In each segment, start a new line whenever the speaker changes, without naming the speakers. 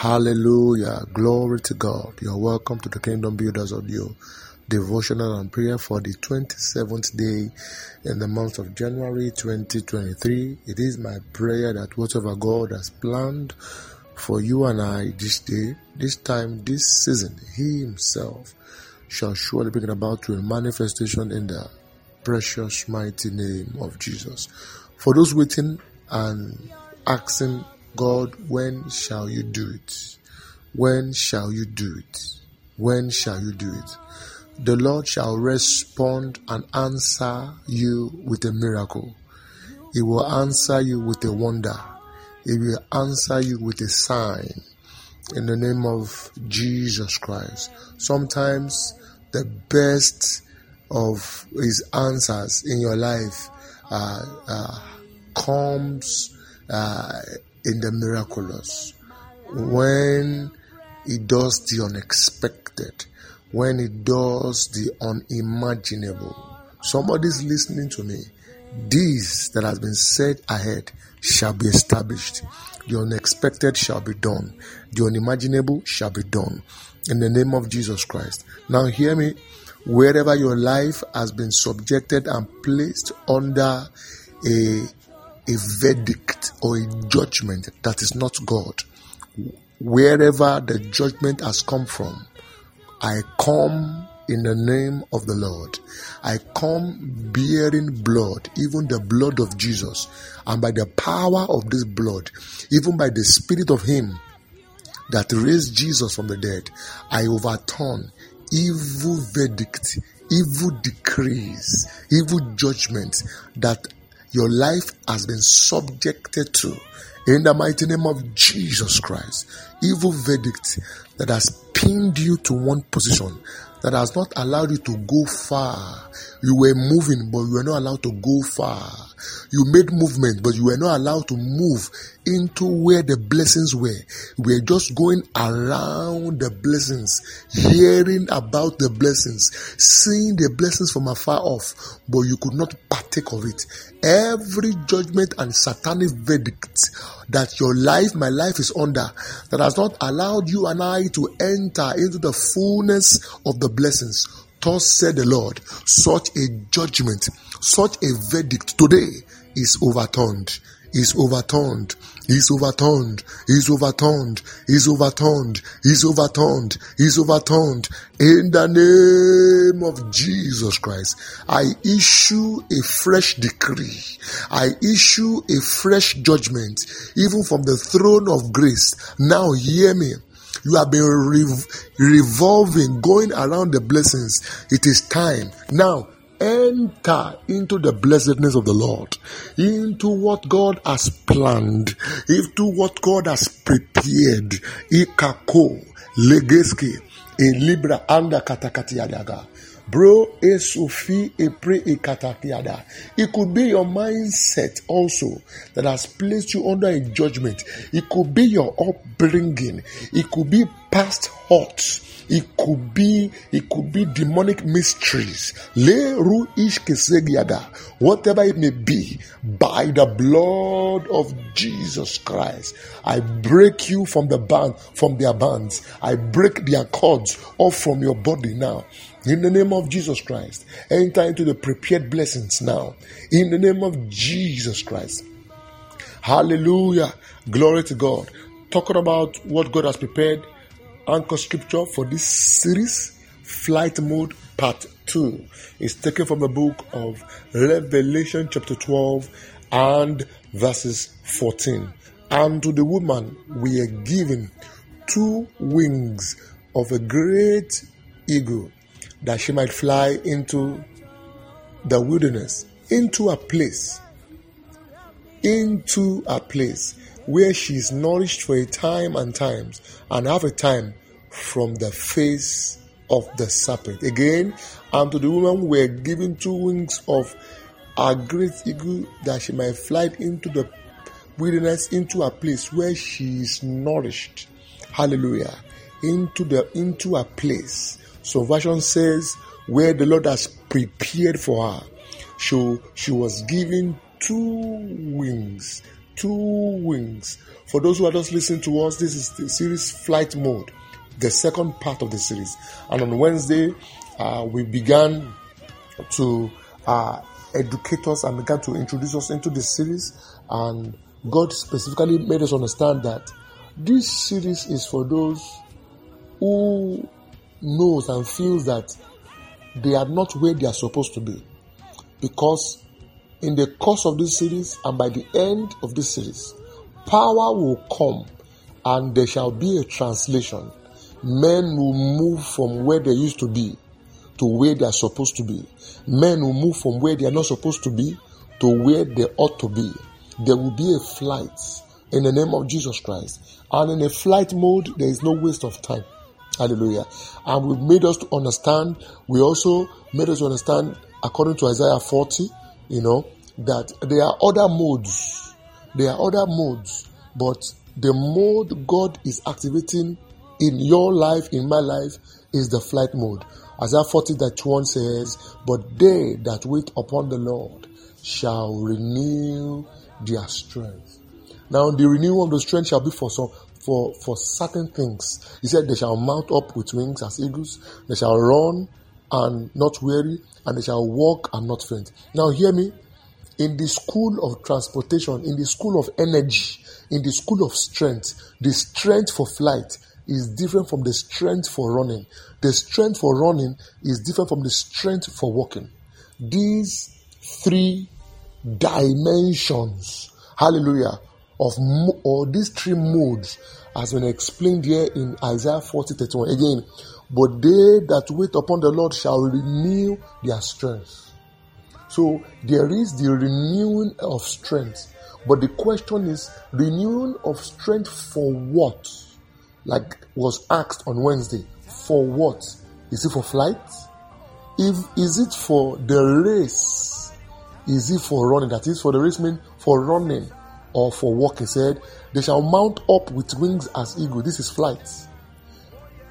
Hallelujah. Glory to God. You're welcome to the Kingdom Builders Audio devotional and prayer for the 27th day in the month of January 2023. It is my prayer that whatever God has planned for you and I this day, this time, this season, He Himself shall surely bring about to a manifestation in the precious, mighty name of Jesus. For those waiting and asking God, when shall you do it? When shall you do it? When shall you do it? The Lord shall respond and answer you with a miracle. He will answer you with a wonder. He will answer you with a sign in the name of Jesus Christ. Sometimes the best of his answers in your life uh, uh, comes uh, in the miraculous, when it does the unexpected, when it does the unimaginable. Somebody's listening to me. This that has been said ahead shall be established. The unexpected shall be done. The unimaginable shall be done. In the name of Jesus Christ. Now, hear me. Wherever your life has been subjected and placed under a a verdict or a judgment that is not God. Wherever the judgment has come from, I come in the name of the Lord. I come bearing blood, even the blood of Jesus, and by the power of this blood, even by the Spirit of Him that raised Jesus from the dead, I overturn evil verdict, evil decrees, evil judgments that your life has been subjected to in the mighty name of Jesus Christ. Evil verdict that has pinned you to one position, that has not allowed you to go far. You were moving, but you were not allowed to go far. You made movement, but you were not allowed to move into where the blessings were. We were just going around the blessings, hearing about the blessings, seeing the blessings from afar off, but you could not partake of it. Every judgment and satanic verdict that your life, my life is under, that has not allowed you and I to enter into the fullness of the blessings. Thus said the Lord, such a judgment, such a verdict today is overturned is overturned, is overturned, is overturned, is overturned, is overturned, is overturned. In the name of Jesus Christ, I issue a fresh decree. I issue a fresh judgment, even from the throne of grace. Now hear me. You have been rev- revolving, going around the blessings. It is time. Now, enter into the blessedness of the Lord, into what God has planned, into what God has prepared. Ikako, legeski, in libra anda katakatiadaga. Bro, e sufi e pre e katakiada. It could be your mindset also that has placed you under a judgment. It could be your upbringing. It could be past hurts it could be, it could be demonic mysteries. Le, Ru, Ish, Kesegiada. Whatever it may be, by the blood of Jesus Christ, I break you from the band, from their bands. I break their cords off from your body now. In the name of Jesus Christ, enter into the prepared blessings now. In the name of Jesus Christ. Hallelujah. Glory to God. Talking about what God has prepared anchor scripture for this series, Flight Mode Part 2, is taken from the book of Revelation, chapter 12, and verses 14. And to the woman we are given two wings of a great eagle that she might fly into the wilderness, into a place, into a place where she is nourished for a time and times and have a time from the face of the serpent. Again, unto the woman were given two wings of a great eagle that she might fly into the wilderness, into a place where she is nourished. Hallelujah. Into the into a place. So version says where the Lord has prepared for her. So she was given two wings two wings. For those who are just listening to us, this is the series Flight Mode, the second part of the series. And on Wednesday, uh, we began to uh, educate us and began to introduce us into this series. And God specifically made us understand that this series is for those who knows and feels that they are not where they are supposed to be. Because in the course of this series and by the end of this series, power will come and there shall be a translation. Men will move from where they used to be to where they are supposed to be. Men will move from where they are not supposed to be to where they ought to be. There will be a flight in the name of Jesus Christ. And in a flight mode, there is no waste of time. Hallelujah. And we made us to understand, we also made us to understand, according to Isaiah 40, you know, that there are other modes. There are other modes, but the mode God is activating in your life, in my life, is the flight mode. Isaiah 40 that 1 says, But they that wait upon the Lord shall renew their strength. Now, the renewal of the strength shall be for some for, for certain things. He said, They shall mount up with wings as eagles, they shall run and not weary, and they shall walk and not faint. Now, hear me. In the school of transportation, in the school of energy, in the school of strength, the strength for flight is different from the strength for running. The strength for running is different from the strength for walking. These three dimensions, hallelujah, of or these three modes has been explained here in Isaiah 40 31. Again, but they that wait upon the Lord shall renew their strength. So there is the renewing of strength. But the question is renewing of strength for what? Like was asked on Wednesday. For what? Is it for flight? If is it for the race? Is it for running? That is for the race mean for running or for walking. Said they shall mount up with wings as eagle. This is flight.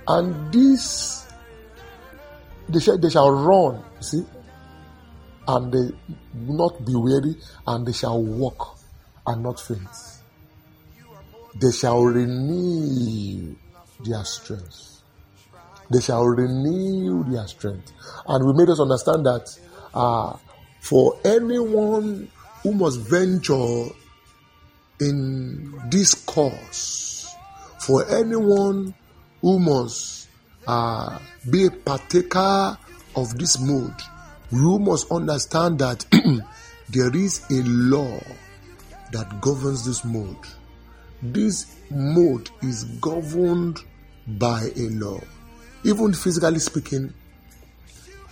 And this, they shall, they shall run, see, and they will not be weary, and they shall walk and not faint. They shall renew their strength. They shall renew their strength. And we made us understand that uh, for anyone who must venture in this course for anyone who must uh, be a partaker of this mode, you must understand that there is a law that governs this mode. This mode is governed by a law. Even physically speaking,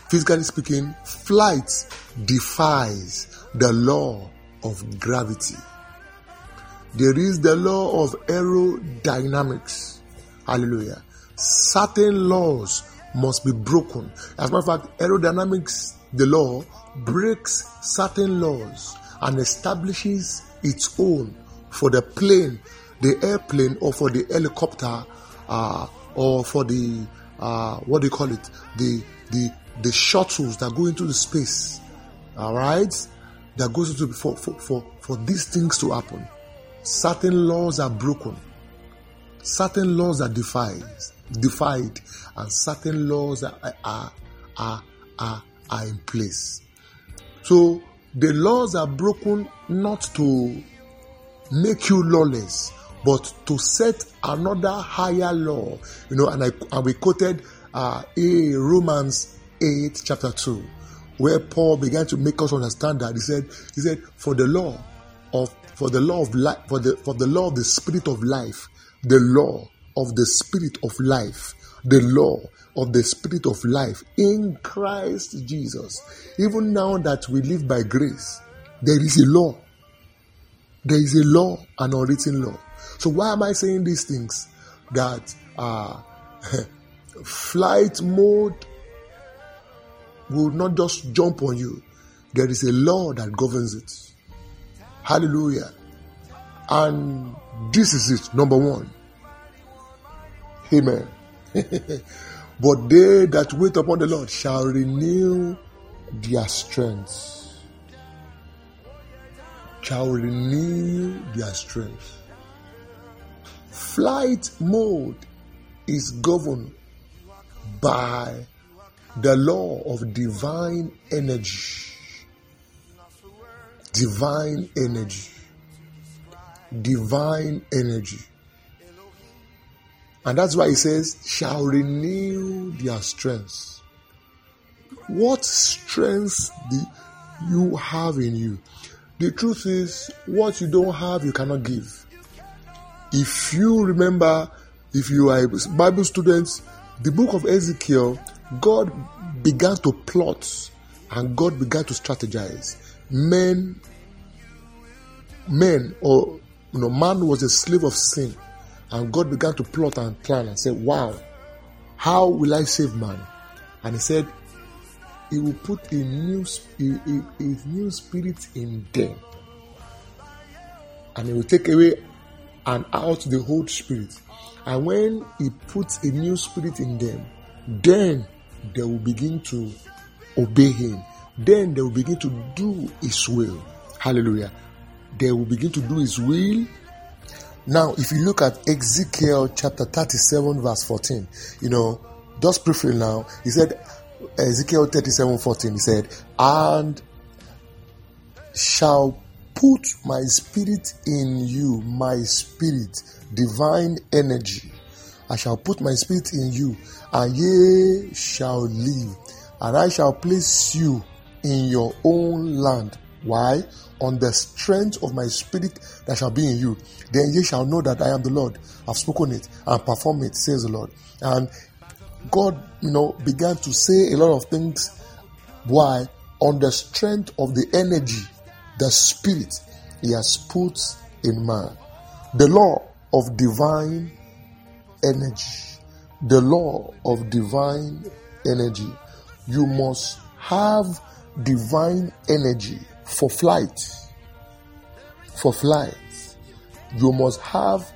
physically speaking, flight defies the law of gravity. There is the law of aerodynamics. Hallelujah. Certain laws must be broken. As a matter of fact, aerodynamics, the law, breaks certain laws and establishes its own for the plane, the airplane, or for the helicopter, uh, or for the uh, what do you call it? The the the shuttles that go into the space. All right, that goes into for for for, for these things to happen certain laws are broken, certain laws are defied, defied, and certain laws are, are, are, are, are in place. So the laws are broken not to make you lawless, but to set another higher law. You know, and I and we quoted uh, a Romans 8, chapter 2, where Paul began to make us understand that he said, he said, for the law of for the law of life, for the for the law of the spirit of life, the law of the spirit of life, the law of the spirit of life in Christ Jesus. Even now that we live by grace, there is a law. There is a law, an unwritten law. So why am I saying these things? That uh, flight mode will not just jump on you. There is a law that governs it. Hallelujah. And this is it, number one. Amen. but they that wait upon the Lord shall renew their strength. shall renew their strength. Flight mode is governed by the law of divine energy. Divine energy. Divine energy. And that's why he says, shall renew their strength. What strength do you have in you? The truth is, what you don't have, you cannot give. If you remember, if you are Bible student, the book of Ezekiel, God began to plot and God began to strategize. Men, men, or you know, man was a slave of sin, and God began to plot and plan and say, Wow, how will I save man? And he said, He will put a new, a, a, a new spirit in them, and He will take away and out the old spirit. And when He puts a new spirit in them, then they will begin to obey Him. Then they will begin to do His will. Hallelujah. They will begin to do His will. Now, if you look at Ezekiel chapter 37, verse 14, you know, just briefly now, he said, Ezekiel 37 14, he said, And shall put my spirit in you, my spirit, divine energy. I shall put my spirit in you, and ye shall live, and I shall place you in your own land. Why? On the strength of my spirit that shall be in you. Then ye shall know that I am the Lord. I've spoken it and performed it, says the Lord. And God, you know, began to say a lot of things. Why? On the strength of the energy, the spirit He has put in man. The law of divine energy. The law of divine energy. You must have divine energy for flight. For flight. You must have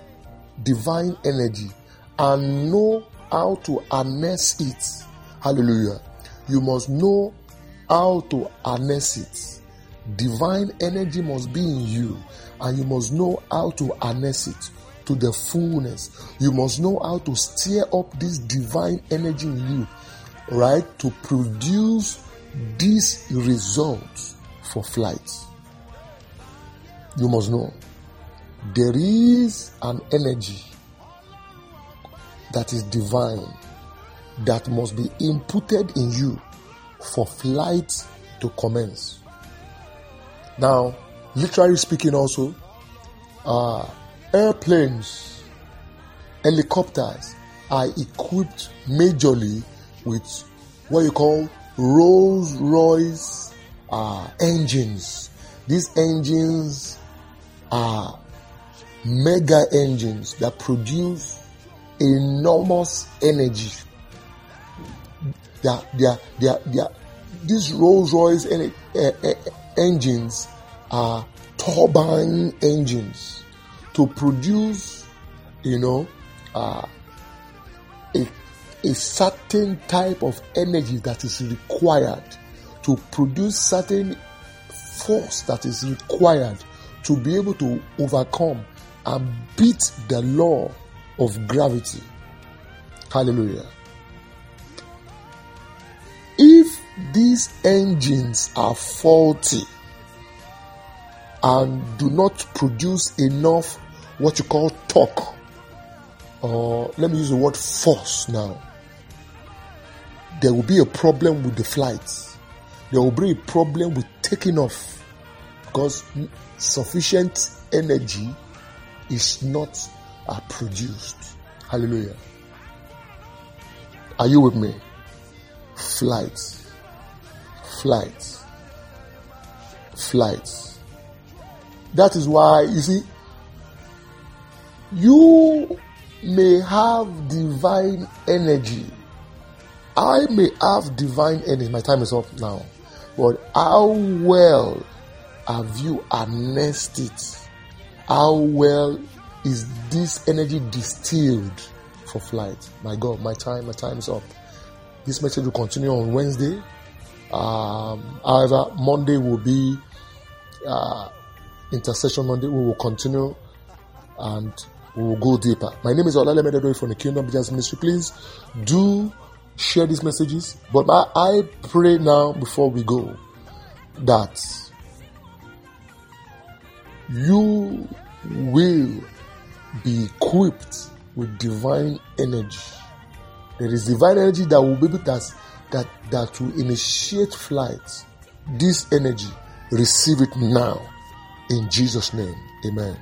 divine energy and know how to harness it. Hallelujah. You must know how to harness it. Divine energy must be in you, and you must know how to harness it to the fullness. You must know how to stir up this divine energy in you, right? To produce these results for flight. You must know there is an energy that is divine that must be inputted in you for flight to commence. Now, literally speaking, also, uh, airplanes, helicopters are equipped majorly with what you call Rolls Royce uh, engines. These engines are mega engines that produce enormous energy. They are, they are, they are, they are, these Rolls Royce en- uh, uh, engines are turbine engines to produce, you know, uh, a, a certain type of energy that is required to produce certain force that is required to be able to overcome and beat the law of gravity. Hallelujah. If these engines are faulty and do not produce enough what you call torque, or let me use the word force now, there will be a problem with the flights. There will be a problem with taking off because sufficient energy is not uh, produced. Hallelujah. Are you with me? Flights, flights, flights. That is why, you see, you may have divine energy. I may have divine energy. My time is up now. But how well have you harnessed it? How well is this energy distilled for flight? My God, my time, my time is up. This message will continue on Wednesday. Um, however, Monday will be uh, intercession Monday. We will continue and we will go deeper. My name is Olale Mededoy from the Kingdom Business Ministry. Please do share these messages. But I, I pray now before we go that you will be equipped with divine energy. There is divine energy that will be able to, that that will initiate flight. This energy, receive it now in Jesus' name. Amen.